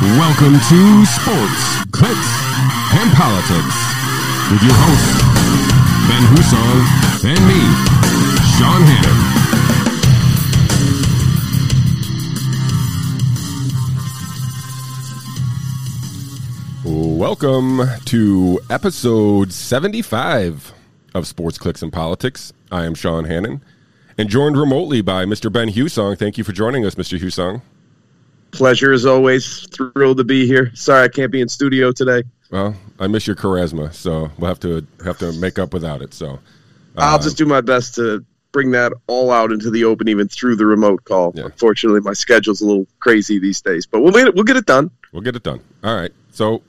Welcome to Sports, Clicks, and Politics with your hosts, Ben Husong and me, Sean Hannon. Welcome to episode 75 of Sports, Clicks, and Politics. I am Sean Hannon and joined remotely by Mr. Ben Husong. Thank you for joining us, Mr. Husong. Pleasure as always. Thrilled to be here. Sorry I can't be in studio today. Well, I miss your charisma, so we'll have to have to make up without it. So I'll just do my best to bring that all out into the open, even through the remote call. Yeah. Unfortunately, my schedule's a little crazy these days, but we'll get it, we'll get it done. we'll get it done. All right. So,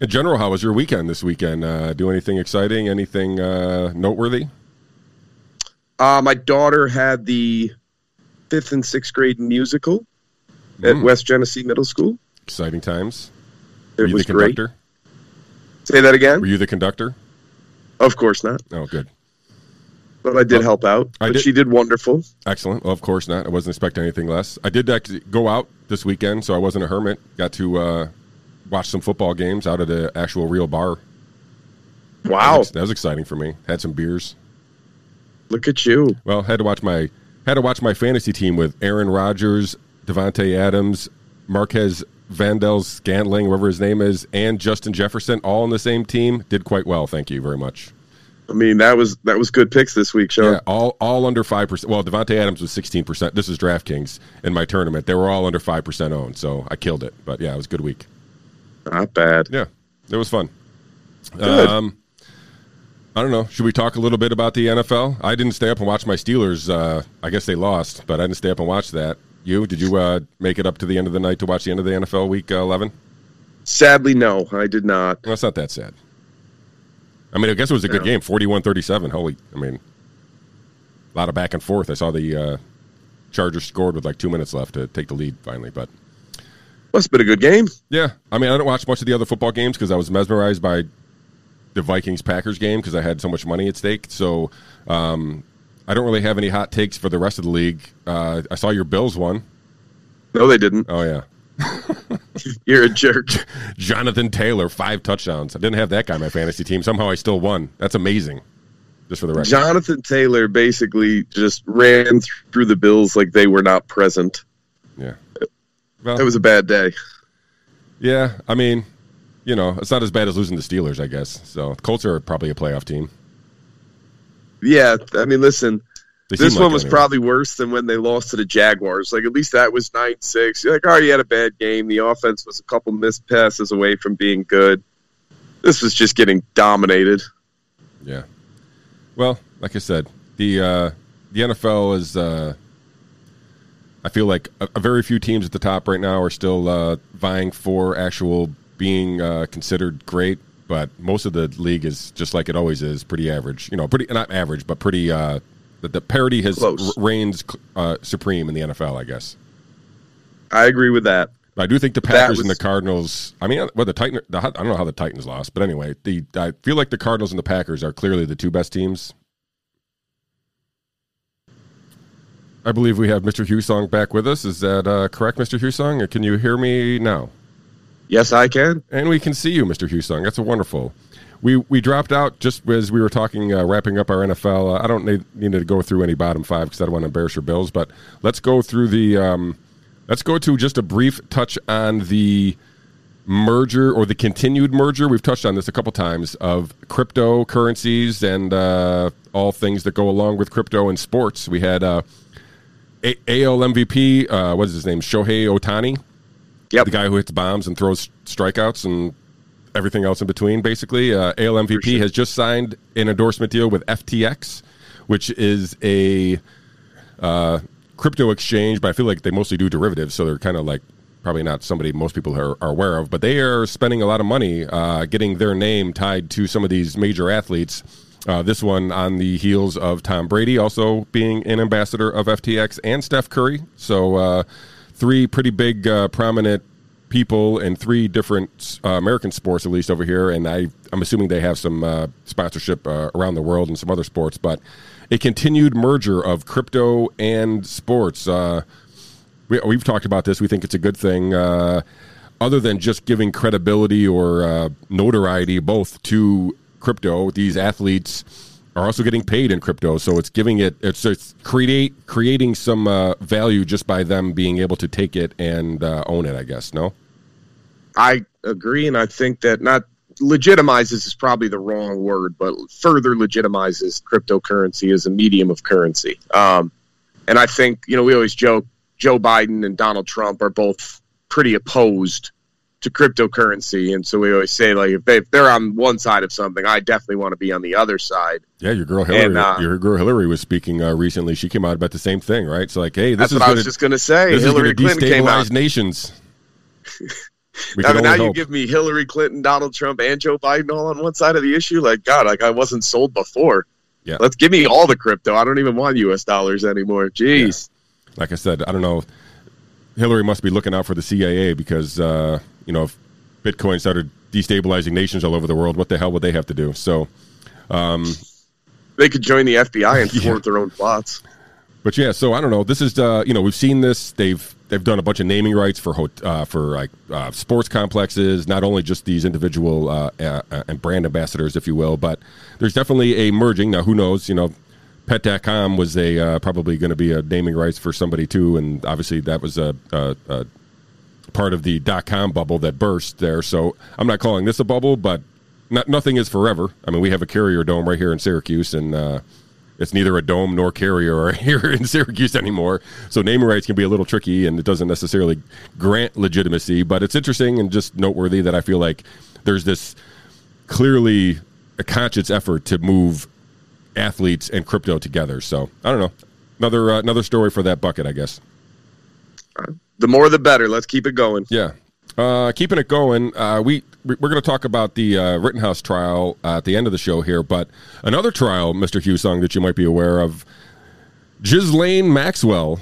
in general, how was your weekend this weekend? Uh, do anything exciting? Anything uh, noteworthy? Uh, my daughter had the fifth and sixth grade musical at Mm. West Genesee Middle School. Exciting times. It Were you was the great. conductor? Say that again? Were you the conductor? Of course not, Oh, good. but I did Oh, help out. I But did- she did wonderful. Excellent. Well, of course not. I wasn't expecting anything less. I did actually go out this weekend, so I wasn't a hermit. Got to uh, watch some football games out at the actual real bar. That Wow, was, that was exciting for me. Had some beers. look at you. Well, had to watch my had to watch my fantasy team with Aaron Rodgers, Davante Adams, Marquez Vandel Scantling, whatever his name is, and Justin Jefferson, all on the same team. Did quite well. Thank you very much. I mean, that was that was good picks this week, Sean. Yeah, all all under five percent. Well, Davante Adams was sixteen percent. This is DraftKings in my tournament. They were all under five percent owned, so I killed it. But yeah, it was a good week. Not bad. Yeah, it was fun. Good. Um, I don't know. Should we talk a little bit about the NFL? I didn't stay up and watch my Steelers. Uh, I guess they lost, but I didn't stay up and watch that. You did you uh, make it up to the end of the night to watch the end of the NFL Week uh, Eleven? Sadly, no, I did not. Well, that's not that sad. I mean, I guess it was a good game, 41-37. Holy, I mean, a lot of back and forth. I saw the uh, Chargers scored with like two minutes left to take the lead finally, but Must have been a good game. yeah, I mean, I didn't watch much of the other football games because I was mesmerized by the Vikings Packers game because I had so much money at stake. So um, I don't really have any hot takes for the rest of the league. Uh, I saw your Bills won. No, they didn't. Oh yeah, You're a jerk. Jonathan Taylor five touchdowns. I didn't have that guy on my fantasy team. Somehow I still won. That's amazing. Just for the record. Jonathan Taylor basically just ran through the Bills like they were not present. yeah. Well, That was a bad day. yeah. I mean, you know, it's not as bad as losing the Steelers, I guess. So Colts are probably a playoff team. Yeah, I mean, listen, They this one like was anyway. probably worse than when they lost to the Jaguars. Like, at least that was 9 6. You're like, oh, you had a bad game. The offense was a couple missed passes away from being good. This was just getting dominated. Yeah. Well, like I said, the uh, the NFL is. Uh, I feel like a, a very few teams at the top right now are still uh, vying for actual being uh, considered great, but most of the league is just like it always is, pretty average. You know, pretty not average, but pretty. Uh, the, the parity has Close. reigns uh, supreme in the NFL, I guess. I agree with that. But I do think the Packers and the Cardinals. I mean, well, the Titan. The, I don't know how the Titans lost, but anyway, the I feel like the Cardinals and the Packers are clearly the two best teams. I believe we have Mr. Husong back with us. Is that uh, correct, Mr. Husong? Can you hear me now? Yes, I can. And we can see you, Mr. Husong. That's a wonderful. We we dropped out just as we were talking, uh, wrapping up our NFL. Uh, I don't need, need to go through any bottom five because I don't want to embarrass your Bills. But let's go through the. Um, let's go to just a brief touch on the merger or the continued merger. We've touched on this a couple times of cryptocurrencies and uh, all things that go along with crypto and sports. We had uh, a- AL MVP. Uh, what is his name? Shohei Ohtani Yep. the guy who hits bombs and throws strikeouts and everything else in between. Basically, uh, AL MVP sure. has just signed an endorsement deal with FTX, which is a uh, crypto exchange, but I feel like they mostly do derivatives, so they're kind of like probably not somebody most people are, are aware of. But they are spending a lot of money uh, getting their name tied to some of these major athletes. Uh, this one on the heels of Tom Brady also being an ambassador of FTX and Steph Curry. So uh, three pretty big, uh, prominent people in three different uh, American sports, at least over here. And I, I'm assuming they have some uh, sponsorship uh, around the world and some other sports. But a continued merger of crypto and sports. Uh, we, we've talked about this. We think it's a good thing. Uh, other than just giving credibility or uh, notoriety both to crypto, these athletes are also getting paid in crypto. So it's giving it it's, it's create creating some uh, value just by them being able to take it and uh, own it. I guess no. I agree, and I think that not legitimizes is probably the wrong word, but further legitimizes cryptocurrency as a medium of currency. Um, and I think you know we always joke Joe Biden and Donald Trump are both pretty opposed to cryptocurrency, and so we always say like if, they, if they're on one side of something, I definitely want to be on the other side. Yeah, your girl Hillary, and, uh, your girl Hillary was speaking uh, recently. She came out about the same thing, right? So like, hey, this that's is what gonna, I was just going to say. This Hillary is Clinton came out. nations. now, now you give me Hillary Clinton, Donald Trump, and Joe Biden all on one side of the issue. Like God, like I wasn't sold before. Yeah, let's give me all the crypto. I don't even want U.S. dollars anymore. Jeez. Yeah. Like I said, I don't know. Hillary must be looking out for the CIA because uh, you know if Bitcoin started destabilizing nations all over the world, what the hell would they have to do? So um, they could join the FBI and thwart yeah. their own plots. But yeah, so I don't know. This is uh, you know we've seen this. They've they've done a bunch of naming rights for uh, for like uh, sports complexes. Not only just these individual uh, and brand ambassadors, if you will, but there's definitely a merging. Now, who knows? You know, Pet.com was a uh, probably going to be a naming rights for somebody too, and obviously that was a, a, a part of the dot com bubble that burst there. So I'm not calling this a bubble, but not, nothing is forever. I mean, we have a carrier dome right here in Syracuse, and uh, it's neither a dome nor carrier here in Syracuse anymore. So naming rights can be a little tricky, and it doesn't necessarily grant legitimacy. But it's interesting and just noteworthy that I feel like there's this clearly a conscious effort to move athletes and crypto together. So I don't know. Another uh, another story for that bucket, I guess. The more, the better. Let's keep it going. Yeah, uh, keeping it going. Uh, we we're going to talk about the uh, Rittenhouse trial at the end of the show here, but another trial, Mr. Husong, that you might be aware of, Ghislaine Maxwell.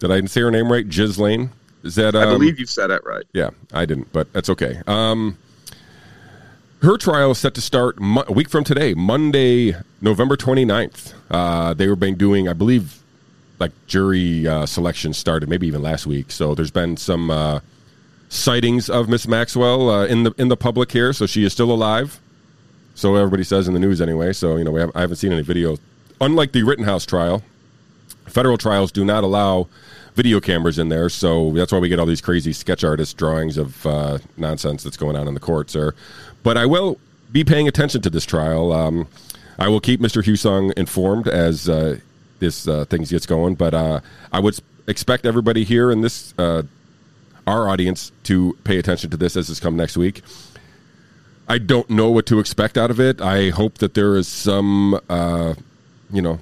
Did I say her name right? Ghislaine. Is that? Um, I believe you said it right. Yeah, I didn't, but that's okay. Um, her trial is set to start mo- a week from today, Monday, November 29th. Uh, they were been doing, I believe, like jury uh, selection started maybe even last week. So there's been some uh, sightings of Miss Maxwell uh, in the in the public here. So she is still alive. So everybody says in the news anyway. So you know, have, I haven't seen any video. Unlike the Rittenhouse trial, federal trials do not allow video cameras in there. So that's why we get all these crazy sketch artist drawings of uh, nonsense that's going on in the courts. Or, but I will be paying attention to this trial. Um, I will keep Mr. Husong informed as uh, this uh, things gets going. But uh, I would expect everybody here in this uh, our audience to pay attention to this as it's come next week. I don't know what to expect out of it. I hope that there is some, uh, you know,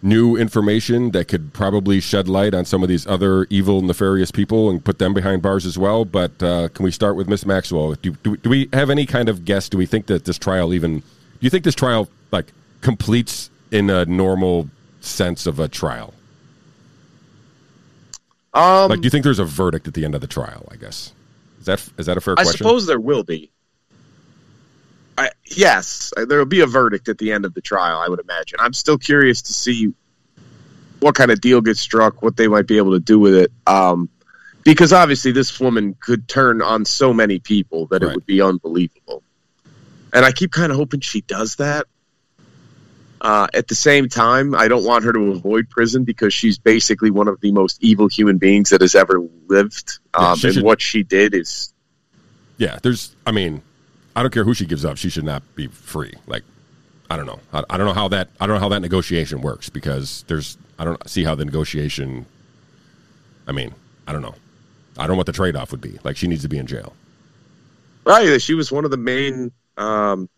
new information that could probably shed light on some of these other evil, nefarious people and put them behind bars as well. But uh, can we start with Miss Maxwell? Do, do, do, we have any kind of guess? Do we think that this trial even? Do you think this trial like completes in a normal sense of a trial? Um, like, do you think there's a verdict at the end of the trial? I guess is that is that a fair I question? I suppose there will be. I, yes, there will be a verdict at the end of the trial. I would imagine. I'm still curious to see what kind of deal gets struck, what they might be able to do with it. Um, because obviously, this woman could turn on so many people that right. it would be unbelievable. And I keep kind of hoping she does that. Uh, at the same time, I don't want her to avoid prison because she's basically one of the most evil human beings that has ever lived. Um, yeah, and should, what she did is. Yeah, there's. I mean, I don't care who she gives up. She should not be free. Like, I don't know. I, I don't know how that. I don't know how that negotiation works because there's. I don't see how the negotiation. I mean, I don't know. I don't know what the trade off would be. Like, she needs to be in jail. Right. She was one of the main. Um,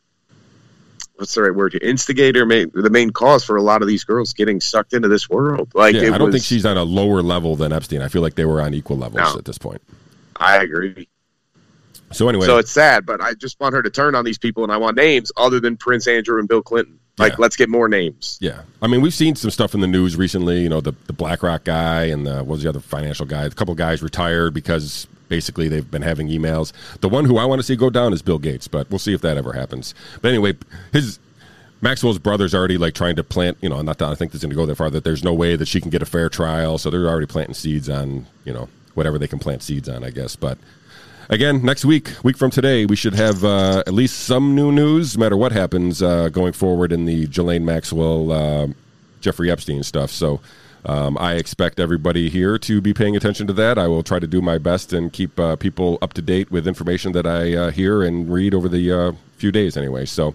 what's the right word? Here? Instigator, main, the main cause for a lot of these girls getting sucked into this world. Like, yeah, I don't was, think she's on a lower level than Epstein. I feel like they were on equal levels no, at this point. I agree. So anyway, so it's sad, but I just want her to turn on these people, and I want names other than Prince Andrew and Bill Clinton. Like, yeah. let's get more names. Yeah, I mean, we've seen some stuff in the news recently. You know, the the BlackRock guy and the what was the other financial guy? A couple guys retired because basically they've been having emails. The one who I want to see go down is Bill Gates, but we'll see if that ever happens. But anyway, his Maxwell's brother's already like trying to plant. You know, not that I think this going to go that far. That there's no way that she can get a fair trial, so they're already planting seeds on you know whatever they can plant seeds on, I guess. But again, next week, week from today, we should have uh, at least some new news, no matter what happens uh, going forward in the Ghislaine Maxwell, uh, Jeffrey Epstein stuff. So um, I expect everybody here to be paying attention to that. I will try to do my best and keep uh, people up to date with information that I uh, hear and read over the uh, few days anyway. So.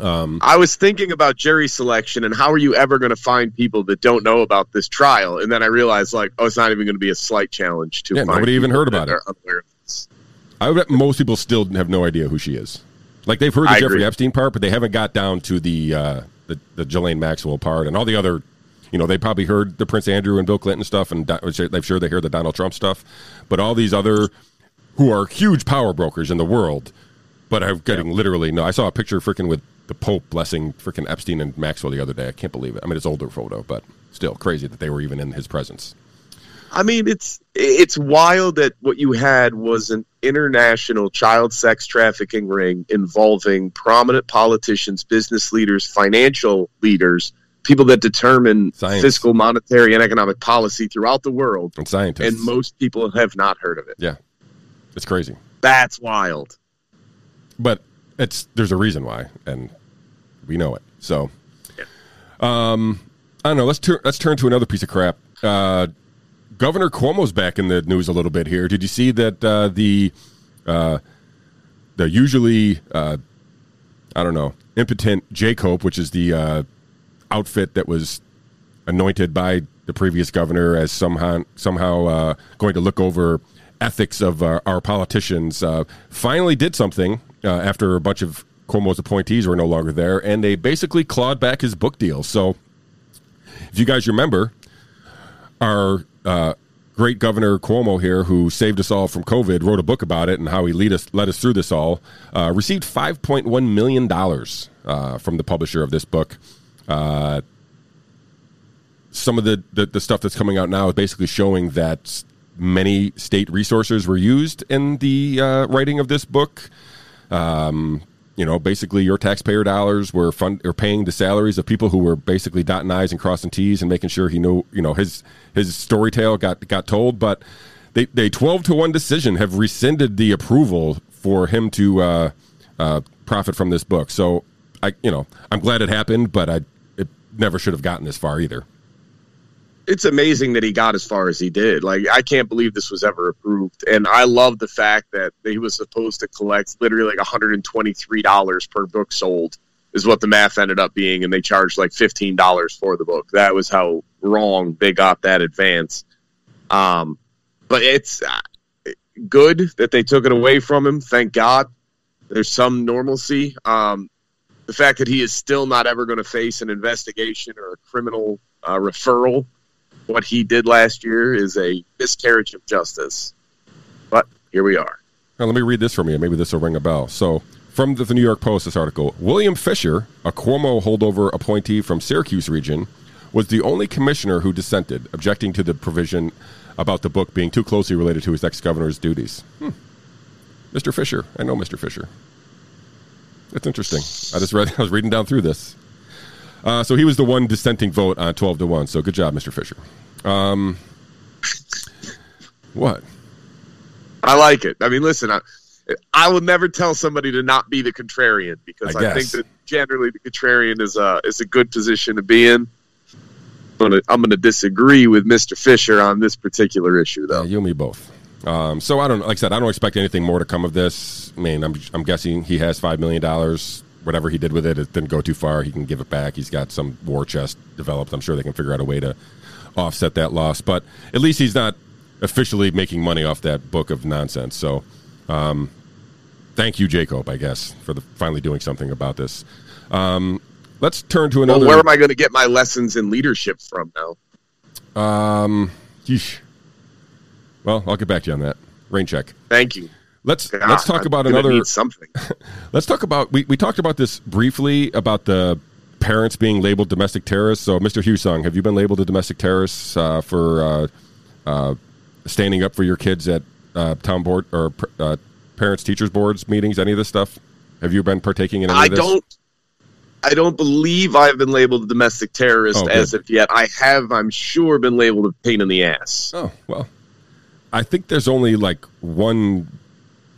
Um, I was thinking about jury selection and how are you ever going to find people that don't know about this trial? And then I realized, like, oh, it's not even going to be a slight challenge to. Yeah, nobody even heard about it. I bet most people still have no idea who she is. Like they've heard the I Jeffrey agree. Epstein part, but they haven't got down to the uh, the, the Ghislaine Maxwell part and all the other you know, they probably heard the Prince Andrew and Bill Clinton stuff, and they're sure they hear the Donald Trump stuff. But all these other who are huge power brokers in the world, but I'm getting yeah. literally no. I saw a picture freaking with the Pope blessing freaking Epstein and Maxwell the other day. I can't believe it. I mean, it's older photo, but still crazy that they were even in his presence. I mean, it's it's wild that what you had was an international child sex trafficking ring involving prominent politicians, business leaders, financial leaders people that determine Science. fiscal, monetary, and economic policy throughout the world. And scientists. And most people have not heard of it. Yeah. It's crazy. That's wild. But it's there's a reason why, and we know it. So yeah. um I don't know, let's turn let's turn to another piece of crap. Uh Governor Cuomo's back in the news a little bit here. Did you see that uh, the uh, the usually uh, I don't know impotent JCOPE, which is the uh, outfit that was anointed by the previous governor as somehow somehow uh, going to look over ethics of uh, our politicians uh, finally did something uh, after a bunch of Cuomo's appointees were no longer there, and they basically clawed back his book deal. So, if you guys remember, our uh, great Governor Cuomo here, who saved us all from COVID, wrote a book about it and how he lead us led us through this all. Uh, received five point one million dollars from the publisher of this book. Uh, some of the, the, the stuff that's coming out now is basically showing that many state resources were used in the uh, writing of this book. Um, you know, basically your taxpayer dollars were fund or paying the salaries of people who were basically dotting i's and crossing t's and making sure he knew you know his his story tale got got told. But they they twelve to one decision have rescinded the approval for him to uh, uh, profit from this book. So I you know I'm glad it happened, but I never should have gotten this far either. It's amazing that he got as far as he did. Like I can't believe this was ever approved, and I love the fact that he was supposed to collect literally like 123 dollars per book sold is what the math ended up being, and they charged like fifteen dollars for the book. That was how wrong they got that advance. Um, but it's uh, good that they took it away from him. Thank God. There's some normalcy. Um, the fact that he is still not ever going to face an investigation or a criminal uh, referral, what he did last year is a miscarriage of justice. But here we are. Now, let me read this from you. Maybe this will ring a bell. So, from the, the New York Post, this article William Fisher, a Cuomo holdover appointee from Syracuse region, was the only commissioner who dissented, objecting to the provision about the book being too closely related to his ex governor's duties. Hmm. Mr. Fisher. I know Mr. Fisher. It's interesting. I just read. I was reading down through this. Uh, so he was the one dissenting vote on twelve to one. So good job, Mr. Fisher. Um, what? I like it. I mean, listen, I, I will never tell somebody to not be the contrarian because I, I think that generally the contrarian is a is a good position to be in. I'm gonna, I'm gonna disagree with Mr. Fisher on this particular issue, though. Yeah, you and me both. Um, so I don't like I said I don't expect anything more to come of this. I mean, I'm I'm guessing he has five million dollars. Whatever he did with it, it didn't go too far. He can give it back. He's got some war chest developed. I'm sure they can figure out a way to offset that loss. But at least he's not officially making money off that book of nonsense. So, um, thank you, JCOPE. I guess for the, finally doing something about this. Um, let's turn to another. Well, where am I going to get my lessons in leadership from now? Um, yeesh. Well, I'll get back to you on that. Rain check. Thank you. Let's God, let's talk about another something. let's talk about we, we talked about this briefly about the parents being labeled domestic terrorists. So, Mr. Husong, have you been labeled a domestic terrorist uh, for uh, uh, standing up for your kids at uh, town board or uh, parents teachers boards meetings? Any of this stuff? Have you been partaking in any I of this? don't. I don't believe I've been labeled a domestic terrorist oh, as of yet. I have, I'm sure, been labeled a pain in the ass. Oh well, I think there's only like one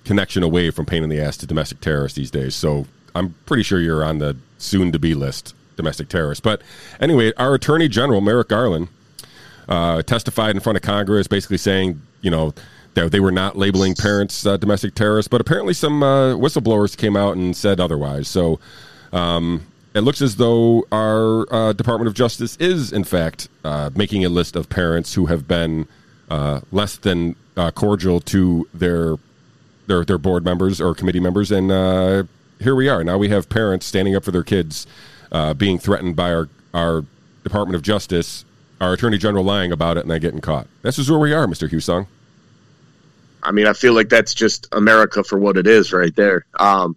connection away from pain in the ass to domestic terrorists these days. So I'm pretty sure you're on the soon to be list, domestic terrorist. But anyway, our Attorney General, Merrick Garland, uh, testified in front of Congress basically saying, you know, that they were not labeling parents uh, domestic terrorists. But apparently some uh, whistleblowers came out and said otherwise. So um, it looks as though our uh, Department of Justice is, in fact, uh, making a list of parents who have been uh, less than uh, cordial to their their their board members or committee members, and uh, here we are. Now we have parents standing up for their kids, uh, being threatened by our our Department of Justice, our Attorney General lying about it, and then getting caught. This is where we are, Mister Husong. I mean, I feel like that's just America for what it is, right there. Um,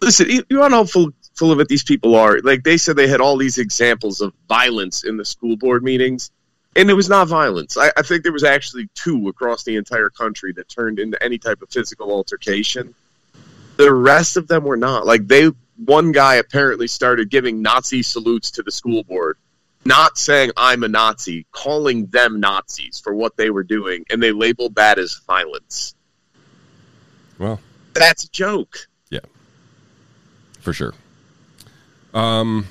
listen, you, want know full, full of it these people are. Like they said, they had all these examples of violence in the school board meetings and it was not violence. I, I, think there was actually two across the entire country that turned into any type of physical altercation. The rest of them were not. Like they, one guy apparently started giving Nazi salutes to the school board, not saying I'm a Nazi, calling them Nazis for what they were doing, and they labeled that as violence. Well, that's a joke. Yeah, for sure. Um,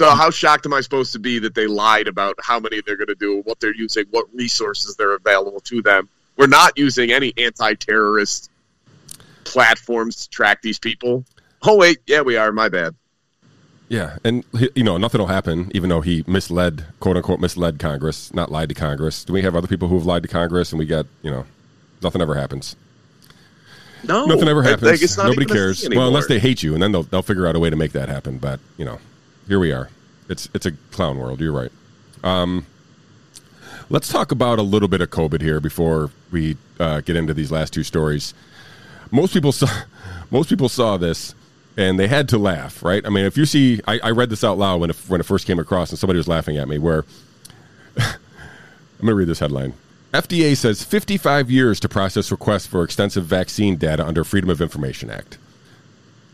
so how shocked am I supposed to be that they lied about how many they're going to do, what they're using, what resources they're available to them? We're not using any anti-terrorist platforms to track these people. Oh wait, yeah, we are. My bad. Yeah, and you know nothing will happen, even though he misled, quote unquote, misled Congress, not lied to Congress. Do we have other people who have lied to Congress, and we get, you know, nothing ever happens. No, nothing ever happens. Nobody cares. Well, unless they hate you, and then they'll they'll figure out a way to make that happen. But you know, here we are. It's it's a clown world. You're right. Um, let's talk about a little bit of COVID here before we uh, get into these last two stories. Most people saw most people saw this and they had to laugh, right? I mean, if you see, I, I read this out loud when it, when it first came across, and somebody was laughing at me. Where I'm going to read this headline. FDA says 55 years to process requests for extensive vaccine data under Freedom of Information Act.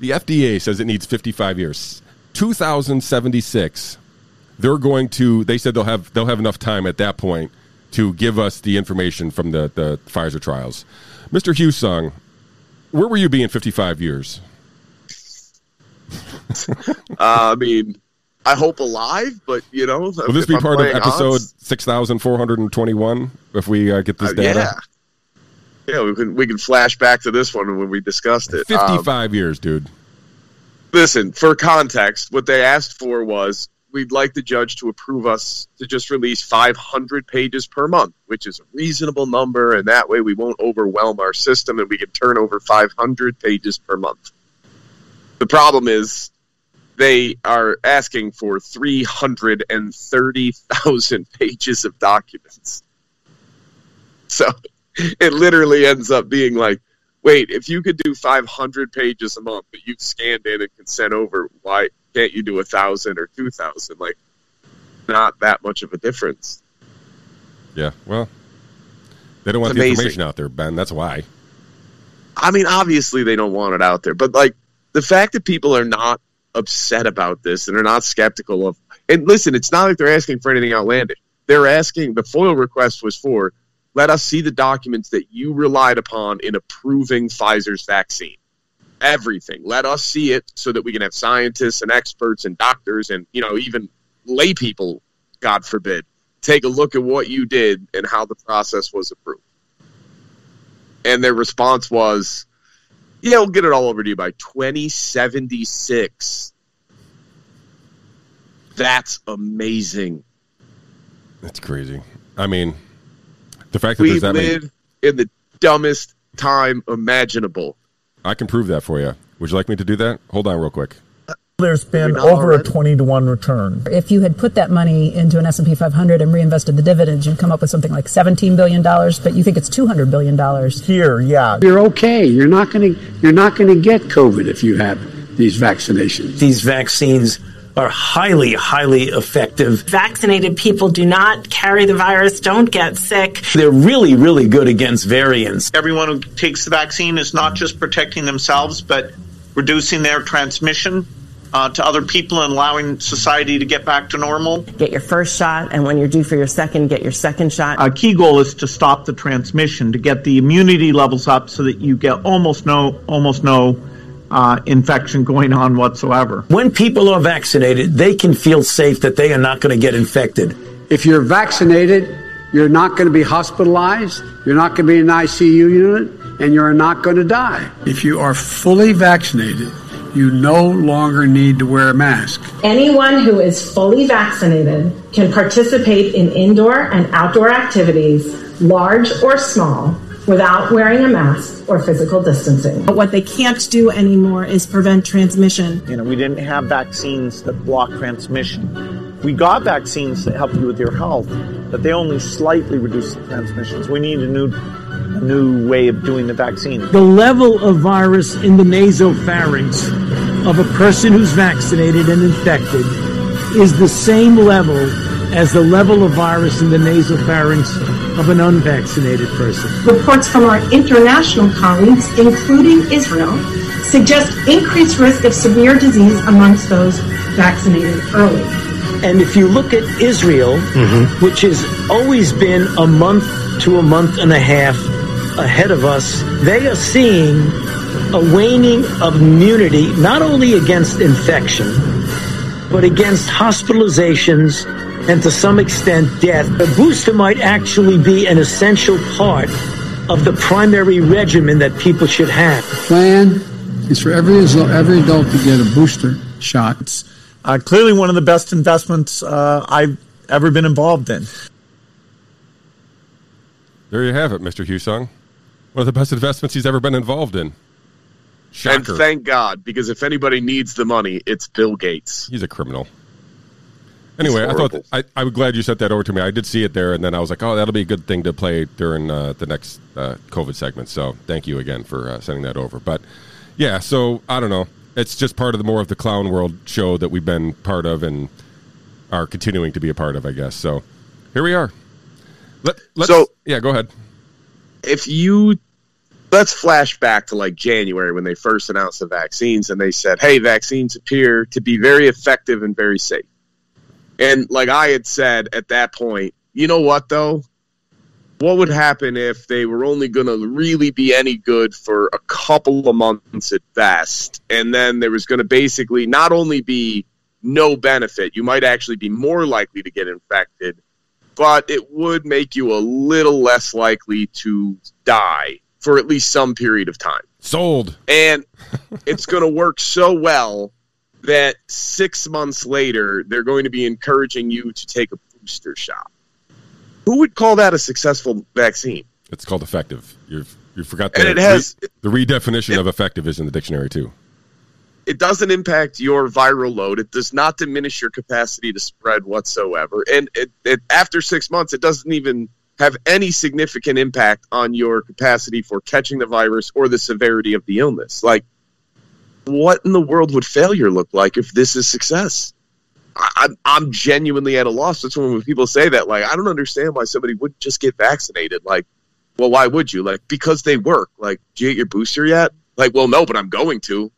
The FDA says it needs 55 years. 2076 they're going to they said they'll have they'll have enough time at that point to give us the information from the, the Pfizer trials. Mr. Husong, where were you being 55 years? uh, I mean, I hope alive, but you know, will this be I'm part of episode 6421 if we uh, get this uh, data? Yeah. Yeah, we can we can flash back to this one when we discussed it. 55 um, years, dude. Listen, for context, what they asked for was we'd like the judge to approve us to just release 500 pages per month, which is a reasonable number, and that way we won't overwhelm our system and we can turn over 500 pages per month. The problem is they are asking for 330,000 pages of documents. So it literally ends up being like wait, if you could do 500 pages a month, but you've scanned in and can send over, why can't you do a thousand or two thousand? Like, not that much of a difference. Yeah, well, they don't want it's the amazing. information out there, Ben. That's why. I mean, obviously they don't want it out there, but like the fact that people are not upset about this and are not skeptical of, and listen, it's not like they're asking for anything outlandish. They're asking the FOIL request was for let us see the documents that you relied upon in approving Pfizer's vaccine. Everything. Let us see it so that we can have scientists and experts and doctors and, you know, even lay people, God forbid, take a look at what you did and how the process was approved. And their response was, yeah, we'll get it all over to you by 2076. That's amazing. That's crazy. I mean, the fact that we that live many... in the dumbest time imaginable. I can prove that for you. Would you like me to do that? Hold on, real quick. There's been over already? a 20 to 1 return. If you had put that money into an S&P 500 and reinvested the dividends, you'd come up with something like 17 billion dollars, but you think it's 200 billion dollars. Here, yeah. You're okay. You're not going to you're not going to get COVID if you have these vaccinations. These vaccines are highly, highly effective. Vaccinated people do not carry the virus, don't get sick. They're really, really good against variants. Everyone who takes the vaccine is not just protecting themselves, but reducing their transmission uh, to other people and allowing society to get back to normal. Get your first shot, and when you're due for your second, get your second shot. A key goal is to stop the transmission, to get the immunity levels up so that you get almost no, almost no uh, infection going on whatsoever. When people are vaccinated, they can feel safe that they are not going to get infected. If you're vaccinated, you're not going to be hospitalized, you're not going to be in an ICU unit, and you're not going to die. If you are fully vaccinated, you no longer need to wear a mask. Anyone who is fully vaccinated can participate in indoor and outdoor activities, large or small, without wearing a mask or physical distancing. But what they can't do anymore is prevent transmission. You know, we didn't have vaccines that block transmission. We got vaccines that help you with your health, but they only slightly reduce the transmissions. We need a new a new way of doing the vaccine. The level of virus in the nasopharynx of a person who's vaccinated and infected is the same level as the level of virus in the nasopharynx of an unvaccinated person. Reports from our international colleagues, including Israel, suggest increased risk of severe disease amongst those vaccinated early. And if you look at Israel, Mm-hmm. which has always been a month to a month and a half ahead of us, they are seeing a waning of immunity not only against infection, but against hospitalizations and to some extent death. A booster might actually be an essential part of the primary regimen that people should have. Plan is for every, every adult to get a booster shot. Uh, clearly, one of the best investments uh, I've ever been involved in. There you have it, Mr. Husong. One of the best investments he's ever been involved in. Shocker. And thank God, because if anybody needs the money, it's Bill Gates. He's a criminal. Anyway, I thought I, I'm glad you sent that over to me. I did see it there, and then I was like, "Oh, that'll be a good thing to play during uh, the next uh, COVID segment." So, thank you again for uh, sending that over. But yeah, so I don't know. It's just part of the more of the clown world show that we've been part of and are continuing to be a part of, I guess. So here we are. Let, let's, So- yeah, go ahead. if you let's flash back to like January when they first announced the vaccines and they said, "Hey, vaccines appear to be very effective and very safe." And like I had said at that point, you know what though? What would happen if they were only going to really be any good for a couple of months at best, and then there was going to basically not only be no benefit, you might actually be more likely to get infected, but it would make you a little less likely to die for at least some period of time. Sold. And it's going to work so well that six months later, they're going to be encouraging you to take a booster shot. Who would call that a successful vaccine? It's called effective. You've you forgot the And it has- the redefinition of effective is in the dictionary too. It doesn't impact your viral load. It does not diminish your capacity to spread whatsoever. And it, it, after six months, it doesn't even have any significant impact on your capacity for catching the virus or the severity of the illness. Like, what in the world would failure look like if this is success? I'm, I'm genuinely at a loss. That's when people say that. Like, I don't understand why somebody would just get vaccinated. Like, well, why would you? Like, because they work. Like, do you get your booster yet? Like, well, no, but I'm going to.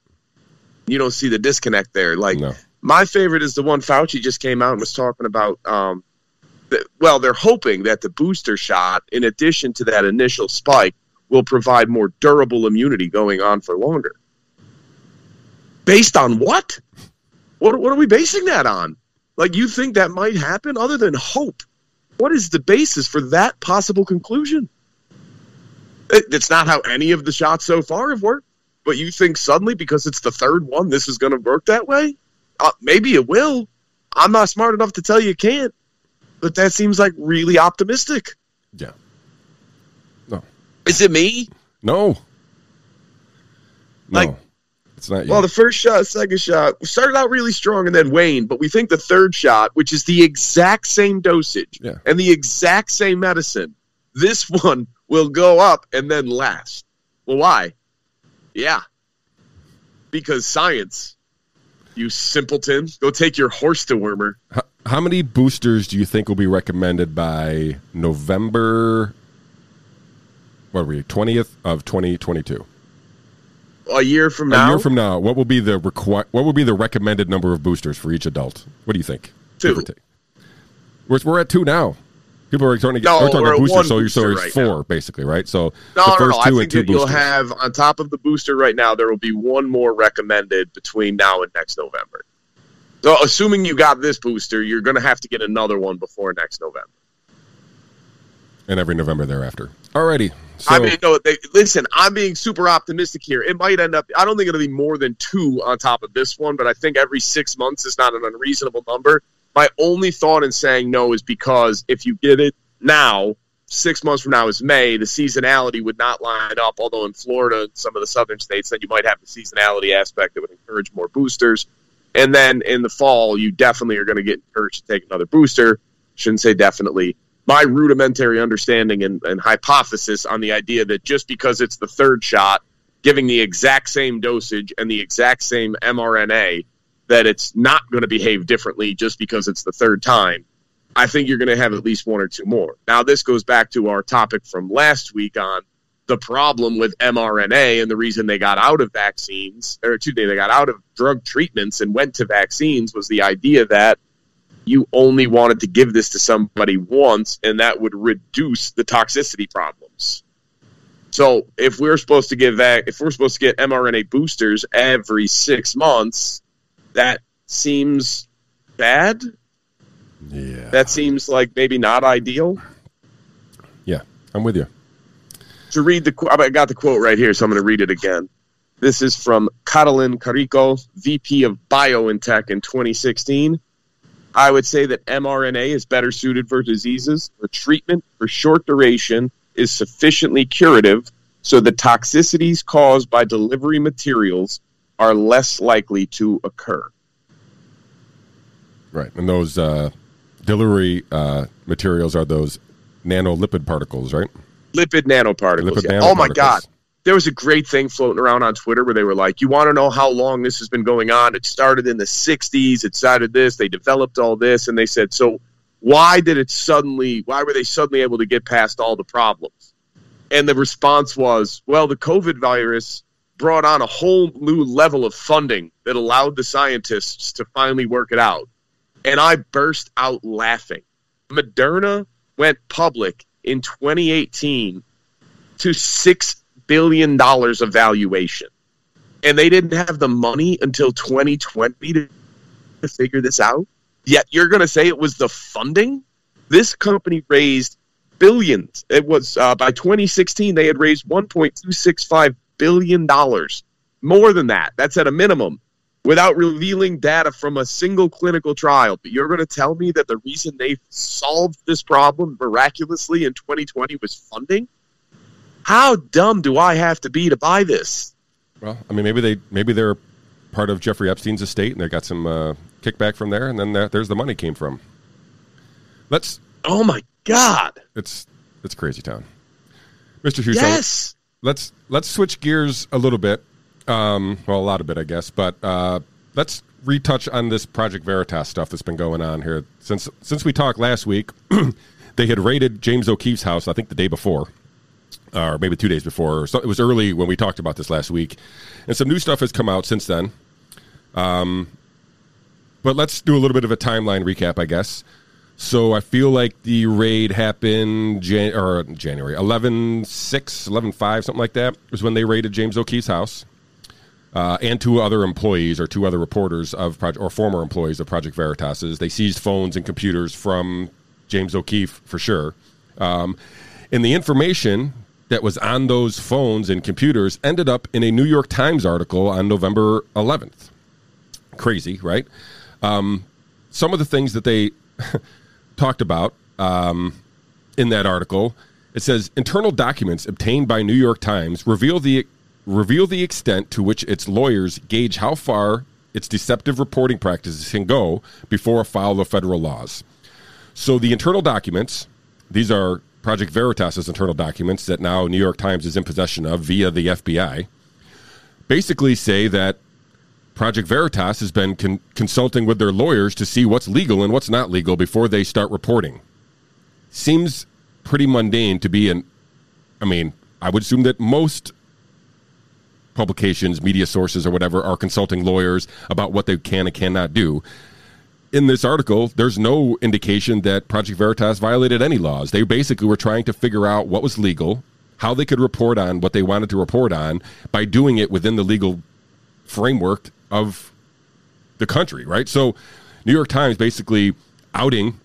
You don't see the disconnect there. Like, my favorite is the one Fauci just came out and was talking about. Um, that, well, they're hoping that the booster shot, in addition to that initial spike, will provide more durable immunity going on for longer. Based on what? What, what are we basing that on? Like, you think that might happen other than hope? What is the basis for that possible conclusion? It, it's not how any of the shots so far have worked. But you think suddenly, because it's the third one, this is going to work that way? Uh, maybe it will. I'm not smart enough to tell you it can't. But that seems like really optimistic. Yeah. No. Is it me? No. No. Like- it's not. Well, the first shot, second shot started out really strong and then waned, but we think the third shot, which is the exact same dosage Yeah. and the exact same medicine, this one will go up and then last. Well, why? Yeah. Because science, you simpleton. Go take your horse to Wormer. How, how many boosters do you think will be recommended by November? What are we? Twentieth of twenty twenty two. A year from now. A now, year from now, what will be the requi- What will be the recommended number of boosters for each adult? What do you think? Two. Give or take. We're, we're at two now. People are starting to get No, we're talking we're about at boosters, one so you're so booster it's right four basically, right? So No, the no, first no. I two think and two that you'll boosters. have on top of the booster right now. There will be one more recommended between now and next November. So, assuming you got this booster, you're going to have to get another one before next November. and every November thereafter. Alrighty. So I mean, no. They, listen, I'm being super optimistic here. It might end up. I don't think it'll be more than two on top of this one, but I think every six months is not an unreasonable number. My only thought in saying no is because if you get it now, six months from now is May. The seasonality would not line up. Although in Florida and some of the southern states, then you might have the seasonality aspect that would encourage more boosters. And then in the fall, you definitely are going to get encouraged to take another booster. Shouldn't say definitely. My rudimentary understanding and, and hypothesis on the idea that just because it's the third shot, giving the exact same dosage and the exact same mRNA, that it's not going to behave differently just because it's the third time. I think you're going to have at least one or two more. Now, this goes back to our topic from last week on the problem with mRNA and the reason they got out of vaccines, or excuse me, they got out of drug treatments and went to vaccines was the idea that you only wanted to give this to somebody once and that would reduce the toxicity problems. So if we're supposed to give that, if we're supposed to get mRNA boosters every six months, that seems bad. Yeah. That seems like maybe not ideal. yeah, I'm with you. to read the I got the quote right here, so I'm going to read it again. This is from Katalin Karikó, VP of BioNTech in 2016. I would say that mRNA is better suited for diseases. The treatment for short duration is sufficiently curative, so the toxicities caused by delivery materials are less likely to occur. Right, and those uh, delivery uh, materials are those nanolipid particles, right? lipid nanoparticles. Lipid yeah. Oh my god. There was a great thing floating around on Twitter where they were like, "You want to know how long this has been going on? It started in the '60s. It started this. They developed all this, and they said, so why did it suddenly? Why were they suddenly able to get past all the problems?" And the response was, "Well, the COVID virus brought on a whole new level of funding that allowed the scientists to finally work it out." And I burst out laughing. Moderna went public in 2018 to six billion dollars of valuation, and they didn't have the money until 2020 to, figure this out. Yet you're going to say it was the funding? This company raised billions. It was uh, by 2016 they had raised 1.265 billion dollars, more than that. That's at a minimum. Without revealing data from a single clinical trial, but you're going to tell me that the reason they solved this problem miraculously in 2020 was funding? How dumb do I have to be to buy this? Well, I mean, maybe they maybe they're part of Jeffrey Epstein's estate, and they got some uh, kickback from there, and then that, there's the money came from. Let's. Oh my god! It's it's crazy town, Mister Hughes. Yes. Let's let's switch gears a little bit. Um, well, a lot of bit, I guess, but uh, let's retouch on this Project Veritas stuff that's been going on here since since we talked last week. they had raided James O'Keefe's house, I think, the day before or maybe two days before. So it was early when we talked about this last week, and some new stuff has come out since then. Um, but let's do a little bit of a timeline recap, I guess. So I feel like the raid happened Jan- or January 11 6, 11 5, something like that, was when they raided James O'Keefe's house. Uh, and two other employees or two other reporters of Project or former employees of Project Veritas's. They seized phones and computers from James O'Keefe for sure. Um, and the information that was on those phones and computers ended up in a New York Times article on November 11th. Crazy, right? Um, some of the things that they talked about um, in that article it says internal documents obtained by New York Times reveal the reveal the extent to which its lawyers gauge how far its deceptive reporting practices can go before a foul of federal laws. So the internal documents, these are Project Veritas's internal documents that now New York Times is in possession of via the FBI, basically say that Project Veritas has been con- consulting with their lawyers to see what's legal and what's not legal before they start reporting. Seems pretty mundane to be an. I mean, I would assume that most publications, media sources, or whatever are consulting lawyers about what they can and cannot do. In this article, there's no indication that Project Veritas violated any laws. They basically were trying to figure out what was legal, how they could report on what they wanted to report on by doing it within the legal framework of the country, right? So, New York Times basically outing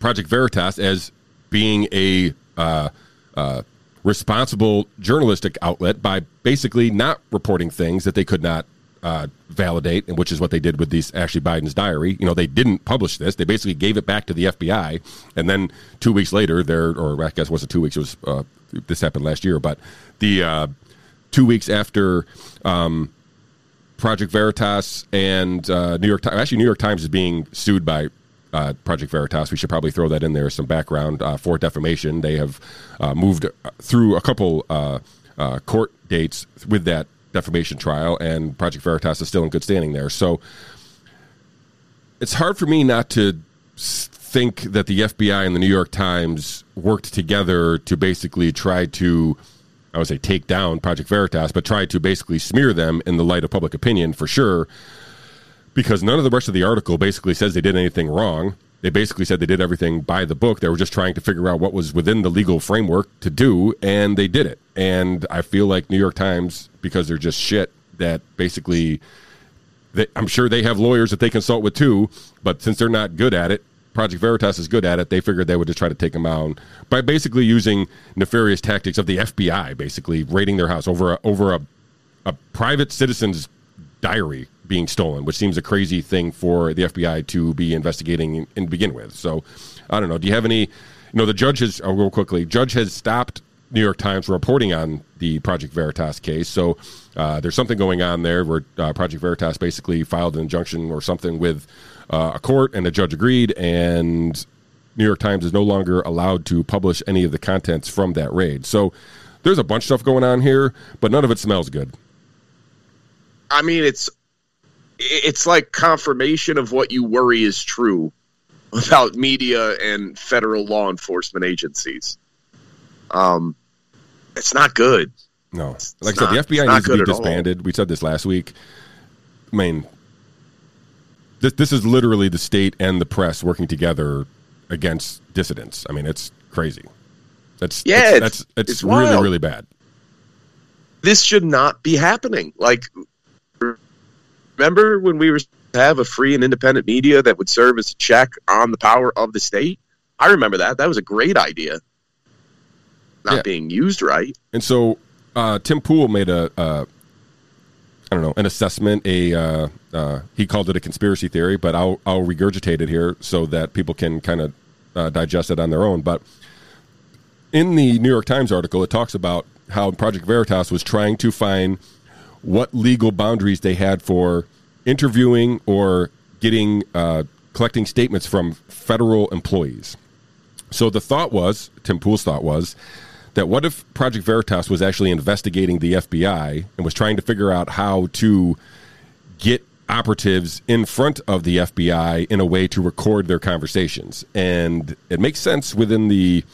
Project Veritas as being a uh, uh, responsible journalistic outlet by basically not reporting things that they could not uh, validate, which is what they did with these Ashley Biden's diary. You know, they didn't publish this; they basically gave it back to the FBI, and then two weeks later, there, or I guess it wasn't two weeks; it was uh, this happened last year, but the uh, two weeks after. Um, Project Veritas and uh, New York Times. Actually, New York Times is being sued by uh, Project Veritas. We should probably throw that in there. Some background uh, for defamation. They have uh, moved through a couple uh, uh, court dates with that defamation trial, and Project Veritas is still in good standing there. So it's hard for me not to think that the FBI and the New York Times worked together to basically try to. I would say take down Project Veritas, but try to basically smear them in the light of public opinion for sure because none of the rest of the article basically says they did anything wrong. They basically said they did everything by the book. They were just trying to figure out what was within the legal framework to do, and they did it. And I feel like New York Times, because they're just shit, that basically, they, I'm sure they have lawyers that they consult with too, but since they're not good at it, Project Veritas is good at it. They figured they would just try to take them out by basically using nefarious tactics of the FBI, basically raiding their house over a, over a, a private citizen's diary being stolen, which seems a crazy thing for the FBI to be investigating and begin with. So, I don't know. Do you have any? You know, the judge has uh, real quickly. Judge has stopped New York Times reporting on the Project Veritas case. So uh, there's something going on there where uh, Project Veritas basically filed an injunction or something with uh, a court, and the judge agreed, and New York Times is no longer allowed to publish any of the contents from that raid. So there's a bunch of stuff going on here, but none of it smells good. I mean, it's it's like confirmation of what you worry is true about media and federal law enforcement agencies. Um, it's not good. No, It's like I not- said, the FBI not needs to be disbanded. We said this last week. I mean, this this is literally the state and the press working together against dissidents. I mean, it's crazy. That's Yeah, that's it's- that's, it's, it's really wild. really bad. This should not be happening. Like, remember when we were to have a free and independent media that would serve as a check on the power of the state? I remember that. That was a great idea. Not Yeah. being used right. And so uh, Tim Pool made a, uh, I don't know, an assessment. A uh, uh, he called it a conspiracy theory, but I'll I'll regurgitate it here so that people can kind of uh, digest it on their own. But in the New York Times article, it talks about how Project Veritas was trying to find what legal boundaries they had for interviewing or getting uh, collecting statements from federal employees. So the thought was, Tim Pool's thought was, that what if Project Veritas was actually investigating the FBI and was trying to figure out how to get operatives in front of the FBI in a way to record their conversations? And it makes sense within the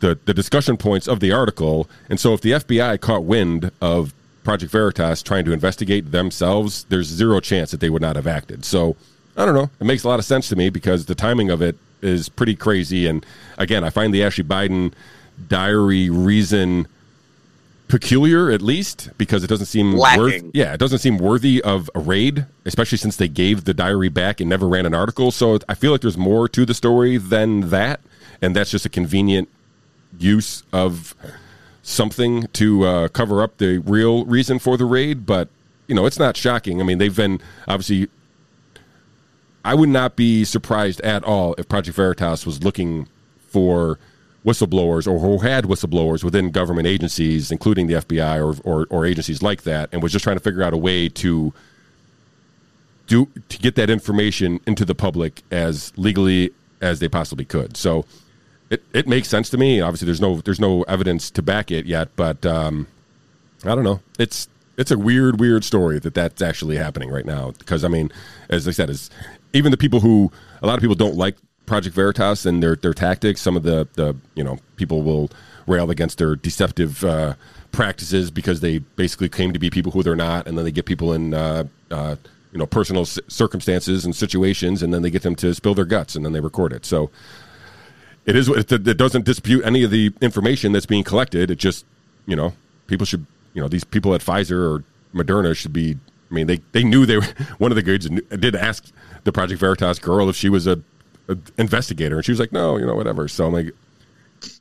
the, the discussion points of the article. And so if the FBI caught wind of Project Veritas trying to investigate themselves, there's zero chance that they would not have acted. So I don't know. It makes a lot of sense to me because the timing of it is pretty crazy. And again, I find the Ashley Biden diary reason peculiar at least because it doesn't seem worth yeah it doesn't seem worthy of a raid especially since they gave the diary back and never ran an article so i feel like there's more to the story than that and that's just a convenient use of something to uh, cover up the real reason for the raid but you know it's not shocking. I mean they've been obviously i would not be surprised at all if project veritas was looking for whistleblowers or who had whistleblowers within government agencies including the fbi or, or, or agencies like that and was just trying to figure out a way to do to get that information into the public as legally as they possibly could. So it, it makes sense to me. Obviously, there's no there's no evidence to back it yet, but um, I don't know. It's it's a weird weird story that that's actually happening right now. Because I mean, as I said, is even the people who a lot of people don't like Project Veritas and their their tactics. Some of the the you know people will rail against their deceptive uh, practices because they basically claim to be people who they're not, and then they get people in uh, uh, you know personal circumstances and situations, and then they get them to spill their guts, and then they record it. So it is it, doesn't dispute any of the information that's being collected. It just you know people should you know these people at Pfizer or Moderna should be. I mean, they, they knew they were one of the goods did ask the Project Veritas girl if she was a, a investigator, and she was like, no, you know, whatever. So I'm like,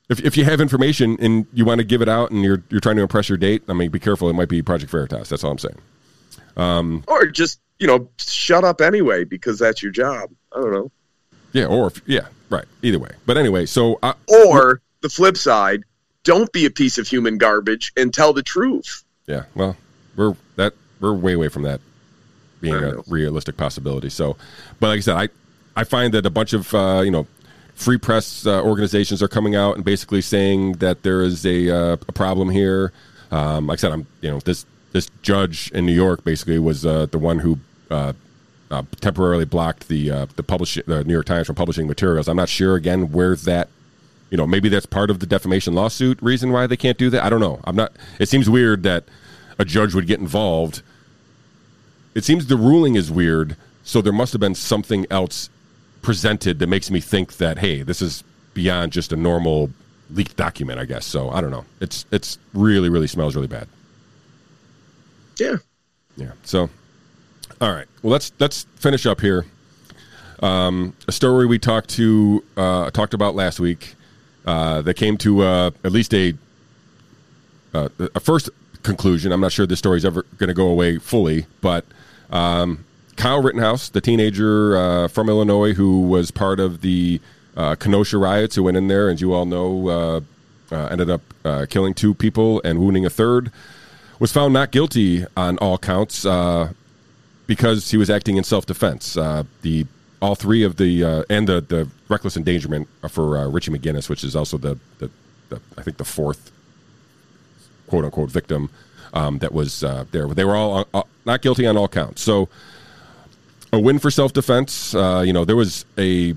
if, if you have information and you want to give it out and you're you're trying to impress your date, I mean, be careful. It might be Project Veritas. That's all I'm saying. Um, or just you know shut up anyway because that's your job. I don't know. Yeah, or if, yeah, right. Either way. But anyway, so I, or the flip side, don't be a piece of human garbage and tell the truth. Yeah. Well, we're that we're way away from that being a realistic possibility. So, but like I said, I I find that a bunch of uh, you know free press uh, organizations are coming out and basically saying that there is a, uh, a problem here. Um, like I said, I'm you know this this judge in New York basically was uh, the one who uh, temporarily blocked the uh, the publish the New York Times from publishing materials. I'm not sure again where that you know maybe that's part of the defamation lawsuit reason why they can't do that. I don't know. I'm not. It seems weird that a judge would get involved. It seems the ruling is weird, so there must have been something else presented that makes me think that hey, this is beyond just a normal leaked document. I guess so. I don't know. It's it's really really smells really bad. Yeah. Yeah. So, all right. Well, let's let's finish up here. Um, a story we talked to uh, talked about last week uh, that came to uh, at least a uh, a first conclusion. I'm not sure this story's ever going to go away fully, but um, Kyle Rittenhouse, the teenager uh, from Illinois who was part of the uh, Kenosha riots, who went in there, as you all know, ended up killing two people and wounding a third, was found not guilty on all counts uh, because he was acting in self-defense. the all three of the and the, the reckless endangerment for Richie McGinniss, which is also the, the, the I think the fourth quote unquote victim um, that was uh, there. They were all uh, not guilty on all counts. So a win for self defense. Uh, you know, there was a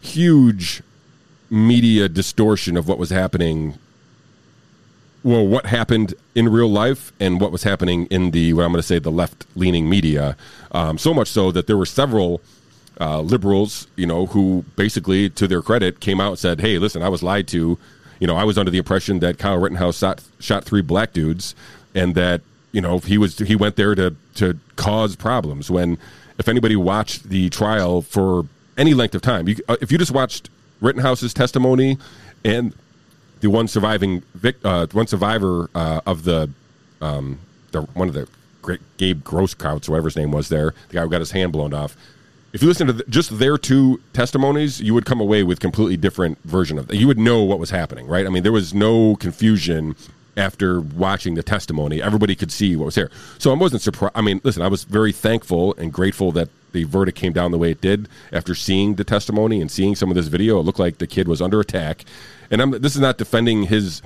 huge media distortion of what was happening. Well, what happened in real life and what was happening in the what I'm going to say the left leaning media. Um, so much so that there were several. Uh, liberals, you know, who basically, to their credit, came out and said, "Hey, listen, I was lied to you know, I was under the impression that Kyle Rittenhouse shot, shot three black dudes, and that you know he was he went there to to cause problems. When if anybody watched the trial for any length of time, you, uh, if you just watched Rittenhouse's testimony and the one surviving vic, uh, one survivor uh, of the um, the one of the great Gabe Grosskreutz, whatever his name was, there, the guy who got his hand blown off if you listen to the, just their two testimonies, you would come away with completely different version of that. You would know what was happening, right? I mean, there was no confusion after watching the testimony. Everybody could see what was there. So I wasn't surprised. I mean, listen, I was very thankful and grateful that the verdict came down the way it did after seeing the testimony and seeing some of this video. It looked like the kid was under attack. And I'm, this is not defending his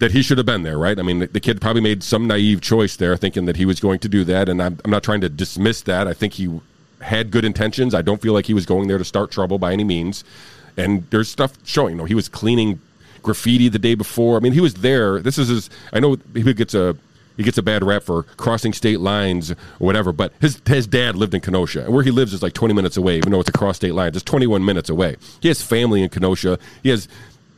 that he should have been there, right? I mean, the, the, kid probably made some naive choice there, thinking that he was going to do that, and I'm, I'm not trying to dismiss that. I think he had good intentions. I don't feel like he was going there to start trouble by any means. And there's stuff showing. You know, he was cleaning graffiti the day before. I mean, he was there. This is his. I know he gets a he gets a bad rap for crossing state lines or whatever. But his his dad lived in Kenosha, and where he lives is like 20 minutes away. Even though it's across state lines, it's 21 minutes away. He has family in Kenosha. He has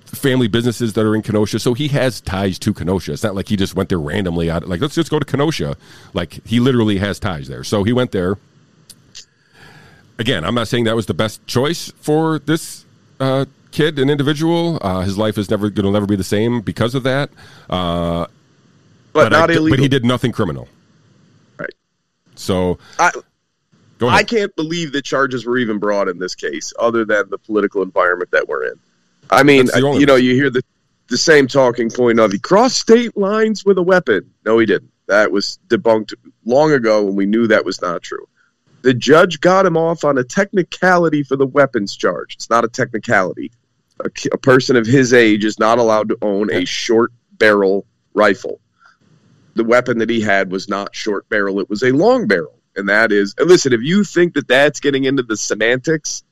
family businesses that are in Kenosha, so he has ties to Kenosha. It's not like he just went there randomly. Out like let's just go to Kenosha. Like he literally has ties there. So he went there again, I'm not saying that was the best choice for this uh, kid, an individual. Uh, his life is never going to never be the same because of that. Uh, but, but, not I, illegal. But he did nothing criminal. Right. So I, I can't believe the charges were even brought in this case, other than the political environment that we're in. I mean, you know, you hear the the same talking point of he crossed state lines with a weapon. No, he didn't. That was debunked long ago, and we knew that was not true. The judge got him off on a technicality for the weapons charge. It's not a technicality. A, a person of his age is not allowed to own a short barrel rifle. The weapon that he had was not short barrel, it was a long barrel. And that is, and listen, if you think that that's getting into the semantics,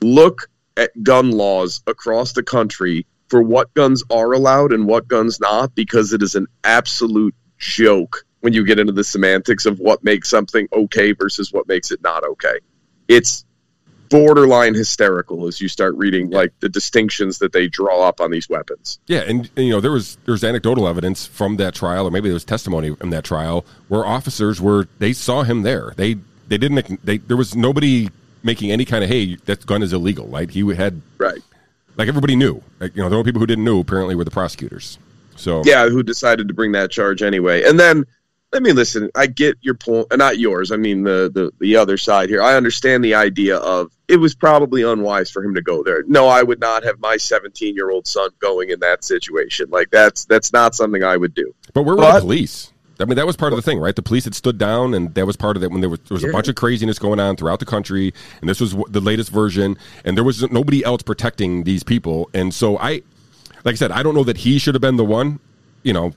look at gun laws across the country for what guns are allowed and what guns not because it is an absolute joke when you get into the semantics of what makes something okay versus what makes it not okay. It's borderline hysterical as you start reading like the distinctions that they draw up on these weapons. Yeah, and, and, you know there was there's anecdotal evidence from that trial, or maybe there was testimony in that trial where officers were they saw him there. They they didn't they there was nobody making any kind of hey that gun is illegal. Right? He had right. Like everybody knew. Like, you know, the only people who didn't know apparently were the prosecutors. So yeah, who decided to bring that charge anyway? And then let me listen. I get your point, uh, not yours. I mean the, the the other side here. I understand the idea of it was probably unwise for him to go there. No, I would not have my 17 year old son going in that situation. Like that's that's not something I would do. But where were but, the police? I mean, that was part of the thing, right? The police had stood down, and that was part of it when there was, there was a bunch of craziness going on throughout the country, and this was the latest version, and there was nobody else protecting these people. And so I, like I said, I don't know that he should have been the one. You know,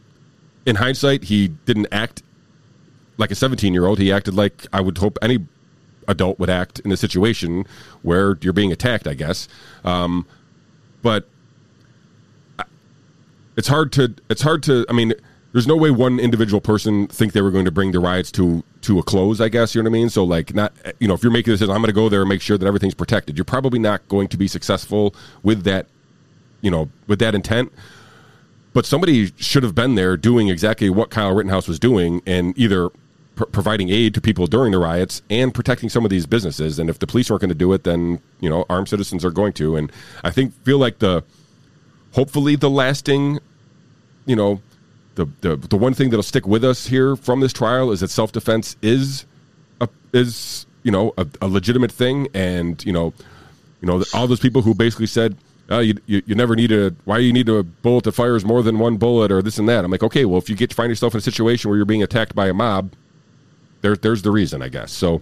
in hindsight, he didn't act like a 17 year old. He acted like I would hope any adult would act in a situation where you're being attacked, I guess. Um, but it's hard to, it's hard to, I mean, there's no way one individual person think they were going to bring the riots to to a close. I guess you know what I mean. So like, not you know, if you're making this, I'm going to go there and make sure that everything's protected. You're probably not going to be successful with that, you know, with that intent. But somebody should have been there doing exactly what Kyle Rittenhouse was doing, and either pr- providing aid to people during the riots and protecting some of these businesses. And if the police aren't going to do it, then you know, armed citizens are going to. And I think feel like the hopefully the lasting, you know the, the the one thing that'll stick with us here from this trial is that self defense is a, is you know a, a, legitimate thing, and you know you know all those people who basically said. Oh, you, you, you never need a why you need a bullet that fires more than one bullet or this and that. I'm like, okay, well, if you get to find yourself in a situation where you're being attacked by a mob, there there's the reason, I guess. So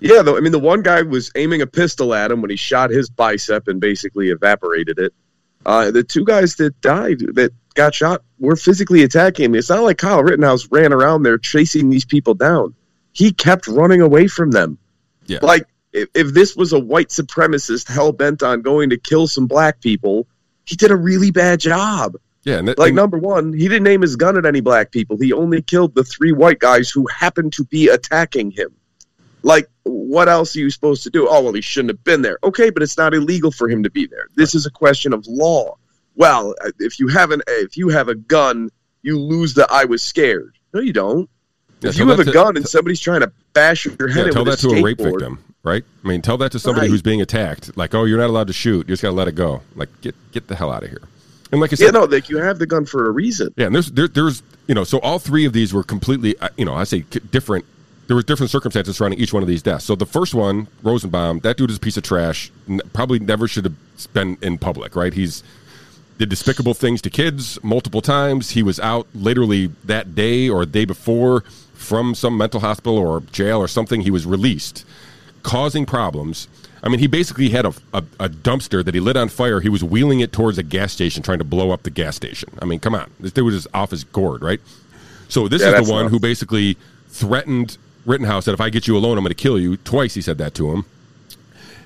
yeah, though I mean, the one guy was aiming a pistol at him when he shot his bicep and basically evaporated it. Uh, the two guys that died that got shot were physically attacking him. It's not like Kyle Rittenhouse ran around there chasing these people down. He kept running away from them. Yeah. Like if, if this was a white supremacist hell bent on going to kill some black people, he did a really bad job. Yeah, like number one, he didn't aim his gun at any black people. He only killed the three white guys who happened to be attacking him. Like, what else are you supposed to do? Oh, well, he shouldn't have been there. Okay, but it's not illegal for him to be there. This is a question of law. Well, uh, if you have an if you have a gun, you lose the I was scared. No, you don't. Yeah, if you have a to, gun and somebody's trying to bash your head, yeah, tell that a to a rape victim, right? I mean, tell that to somebody right. who's being attacked. Like, oh, you're not allowed to shoot. You just got to let it go. Like, get get the hell out of here. And like I said, yeah, no, like you have the gun for a reason. Yeah, and there's there, there's you know, so all three of these were completely, uh, you know, I say different there was different circumstances surrounding each one of these deaths. So the first one, Rosenbaum, that dude is a piece of trash. Probably never should have been in public, right? He's did despicable things to kids multiple times. He was out literally that day or day before from some mental hospital or jail or something. He was released, causing problems. I mean, he basically had a, a, a, dumpster that he lit on fire. He was wheeling it towards a gas station, trying to blow up the gas station. I mean, come on, this dude was just off his gourd, right? So this yeah, is the one nuts. who basically threatened Rittenhouse that if I get you alone, I'm going to kill you. Twice he said that to him.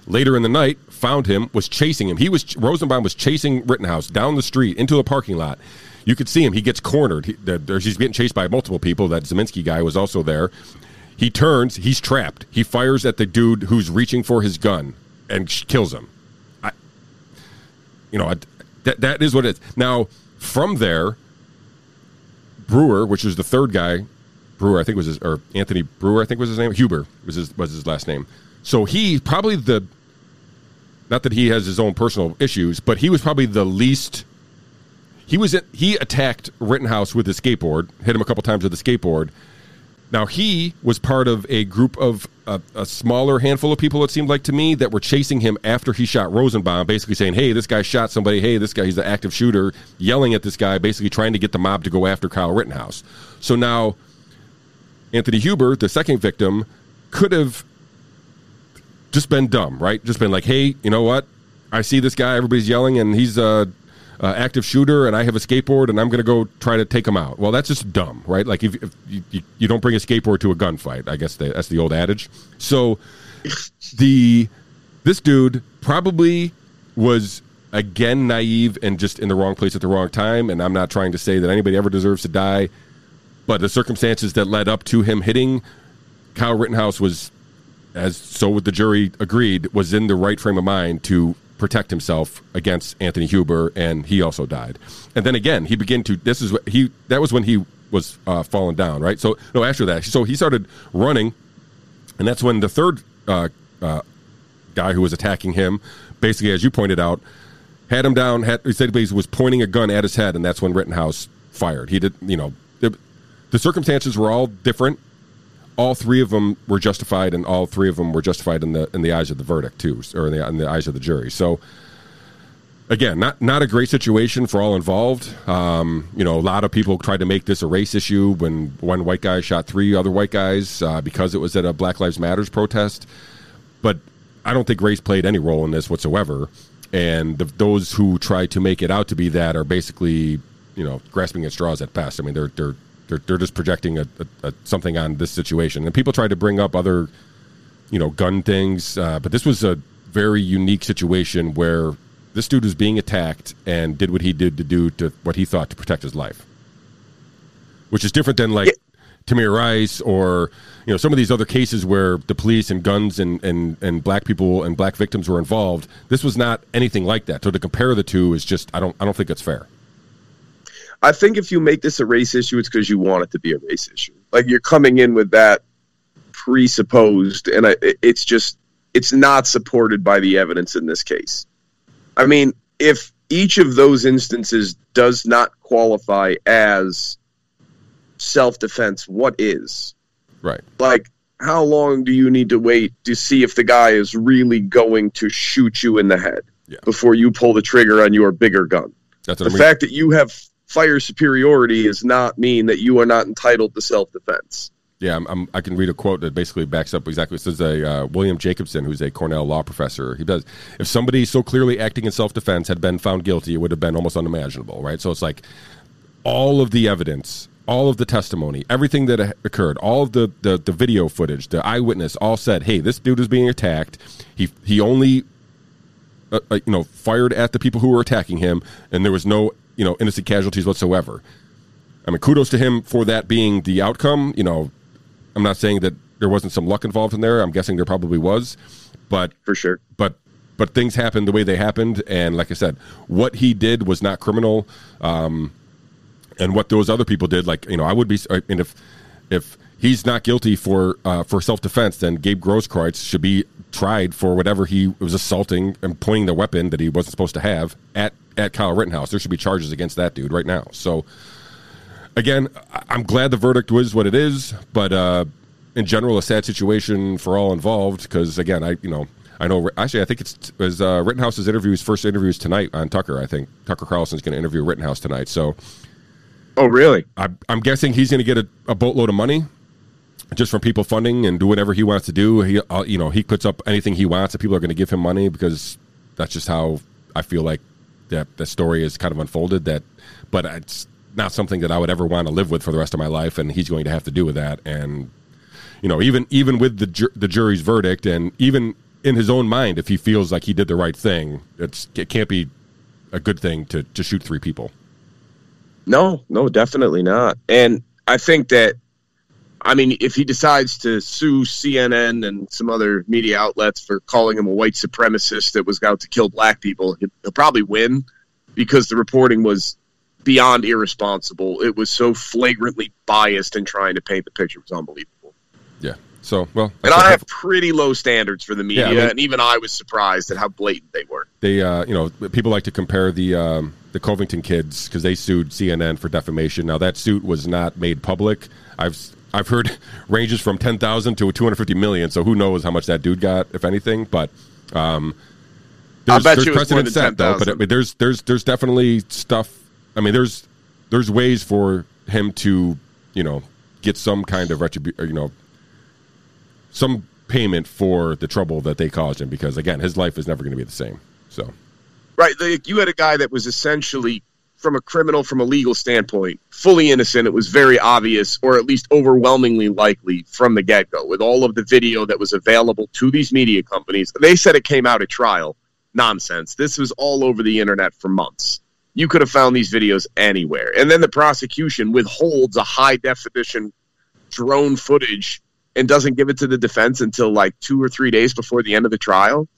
Later in the night, found him, was chasing him. He was Rosenbaum was chasing Rittenhouse down the street into a parking lot. You could see him. He gets cornered. He, he's getting chased by multiple people. That Ziminski guy was also there. He turns. He's trapped. He fires at the dude who's reaching for his gun and kills him. I, you know, I, that that is what it is. Now, from there, Brewer, which is the third guy Brewer, I think was his, or Anthony Brewer, I think was his name. Huber was his was his last name. So he probably the, not that he has his own personal issues, but he was probably the least. He was he attacked Rittenhouse with his skateboard, hit him a couple times with the skateboard. Now he was part of a group of a, a, smaller handful of people. It seemed like to me that were chasing him after he shot Rosenbaum, basically saying, "Hey, this guy shot somebody. Hey, this guy he's an active shooter," yelling at this guy, basically trying to get the mob to go after Kyle Rittenhouse. So now Anthony Huber, the second victim, could have just been dumb, right? Just been like, hey, you know what? I see this guy, everybody's yelling, and he's a, a active shooter, and I have a skateboard, and I'm going to go try to take him out. Well, that's just dumb, right? Like, if, if you, you, don't bring a skateboard to a gunfight, I guess that's the old adage. So, the this dude probably was again naive and just in the wrong place at the wrong time. And I'm not trying to say that anybody ever deserves to die, but the circumstances that led up to him hitting Kyle Rittenhouse was, as so with the jury agreed, was in the right frame of mind to protect himself against Anthony Huber, and he also died. And then again, he began to. This is what he. That was when he was uh, falling down, right? So no, after that, so he started running, and that's when the third uh, uh, guy who was attacking him, basically, as you pointed out, had him down. Had, he said he was pointing a gun at his head, and that's when Rittenhouse fired. He did, you know, the, the circumstances were all different. All three of them were justified, and all three of them were justified in the in the eyes of the verdict too, or in the, in the eyes of the jury. So, again, not not a great situation for all involved. Um, you know, a lot of people tried to make this a race issue when one white guy shot three other white guys uh, because it was at a Black Lives Matters protest. But I don't think race played any role in this whatsoever. And the, those who try to make it out to be that are basically, you know, grasping at straws at best. I mean, they're they're they're, they're just projecting a, a, a something on this situation. And people tried to bring up other, you know, gun things, uh, but this was a very unique situation where this dude was being attacked and did what he did to do to what he thought to protect his life, which is different than like Tamir Rice or you know some of these other cases where the police and guns and, and, and black people and black victims were involved. This was not anything like that. So to compare the two is just I don't I don't think it's fair. I think if you make this a race issue, it's because you want it to be a race issue. Like you're coming in with that presupposed, and I, it's just it's not supported by the evidence in this case. I mean, if each of those instances does not qualify as self defense, what is? Right. Like, how long do you need to wait to see if the guy is really going to shoot you in the head yeah. before you pull the trigger on your bigger gun? That's the fact that you have fire superiority does not mean that you are not entitled to self defense. Yeah, I'm, I'm, i can read a quote that basically backs up exactly. It says a uh, William Jacobson, who's a Cornell law professor. He does. If somebody so clearly acting in self defense had been found guilty, it would have been almost unimaginable, right? So it's like all of the evidence, all of the testimony, everything that occurred, all of the, the, the video footage, the eyewitness, all said, "Hey, this dude is being attacked. He he only, uh, uh, you know, fired at the people who were attacking him, and there was no you know innocent casualties whatsoever." I mean, kudos to him for that being the outcome. You know, I'm not saying that there wasn't some luck involved in there. I'm guessing there probably was, but for sure. But but things happened the way they happened, and like I said, what he did was not criminal. Um, and what those other people did, like you know, I would be. I mean, if if he's not guilty for uh, for self defense, then Gabe Grosskreutz should be tried for whatever he was assaulting and pointing the weapon that he wasn't supposed to have at at Kyle Rittenhouse. There should be charges against that dude right now. So again, I'm glad the verdict was what it is, but uh, in general, a sad situation for all involved. Because again, I you know I know actually I think it's it was uh, Rittenhouse's interview, his first interviews tonight on Tucker. I think Tucker Carlson's going to interview Rittenhouse tonight. So, oh really? I, I'm guessing he's going to get a, a boatload of money just from people funding and do whatever he wants to do. He, uh, you know, he puts up anything he wants, and people are going to give him money because that's just how I feel like that the story is kind of unfolded. That, but it's not something that I would ever want to live with for the rest of my life, and he's going to have to do with that. And you know, even even with the ju- the jury's verdict, and even in his own mind, if he feels like he did the right thing, it's it can't be a good thing to to shoot three people. No, no, definitely not. And I think that I mean, if he decides to sue CNN and some other media outlets for calling him a white supremacist that was out to kill black people, he'll probably win because the reporting was beyond irresponsible. It was so flagrantly biased in trying to paint the picture. It was unbelievable. Yeah. So, well, and I have pretty low standards for the media, Yeah, I mean- and even I was surprised at how blatant they were. they uh, you know people like to compare the um, the Covington kids because they sued CNN for defamation. Now that suit was not made public. I've I've heard ranges from ten thousand to two hundred fifty million. So who knows how much that dude got, if anything. But um, there's, bet there's you it was more precedent set though. But 10,000. there's there's there's definitely stuff. I mean, there's there's ways for him to you know get some kind of retribution. You know, some payment for the trouble that they caused him because again, his life is never going to be the same. So. Right. Like you had a guy that was essentially, from a criminal, from a legal standpoint, fully innocent. It was very obvious, or at least overwhelmingly likely from the get go, with all of the video that was available to these media companies. They said it came out at trial. nonsense. This was all over the internet for months. You could have found these videos anywhere. And then the prosecution withholds a high definition drone footage and doesn't give it to the defense until like two or three days before the end of the trial.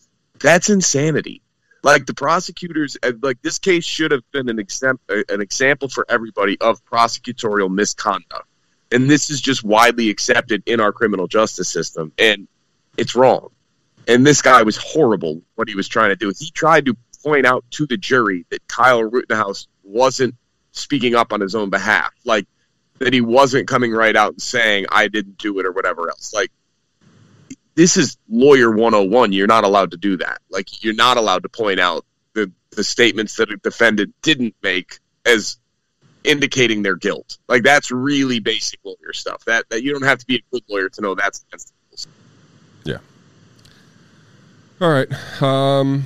That's insanity. Like the prosecutors, uh, like this case should have been an, exam- uh, an example for everybody of prosecutorial misconduct. And this is just widely accepted in our criminal justice system. And it's wrong. And this guy was horrible what he was trying to do. He tried to point out to the jury that Kyle Rittenhouse wasn't speaking up on his own behalf. Like that he wasn't coming right out and saying I didn't do it or whatever else. Like this is lawyer 101. You're not allowed to do that. Like you're not allowed to point out the the statements that a defendant didn't make as indicating their guilt. Like that's really basic lawyer stuff. That that you don't have to be a good lawyer to know that's against the rules. Yeah. All right. Um,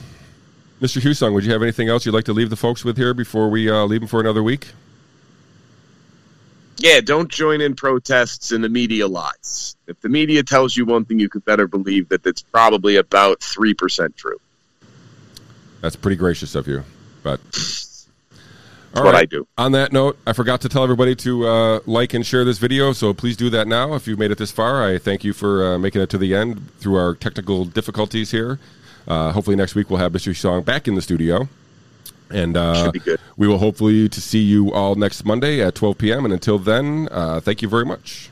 Mr. Husong, would you have anything else you'd like to leave the folks with here before we uh, leave them for another week? Yeah, don't join in protests and the media lies. If the media tells you one thing, you could better believe that it's probably about 3% true. That's pretty gracious of you, but That's what I do. On that note, I forgot to tell everybody to uh, like and share this video, so please do that now. If you've made it this far, I thank you for uh, making it to the end through our technical difficulties here. Uh, hopefully, next week we'll have Mr. Song back in the studio. And uh, Should be good. we will hopefully to see you all next Monday at 12 p.m. And until then, uh, thank you very much.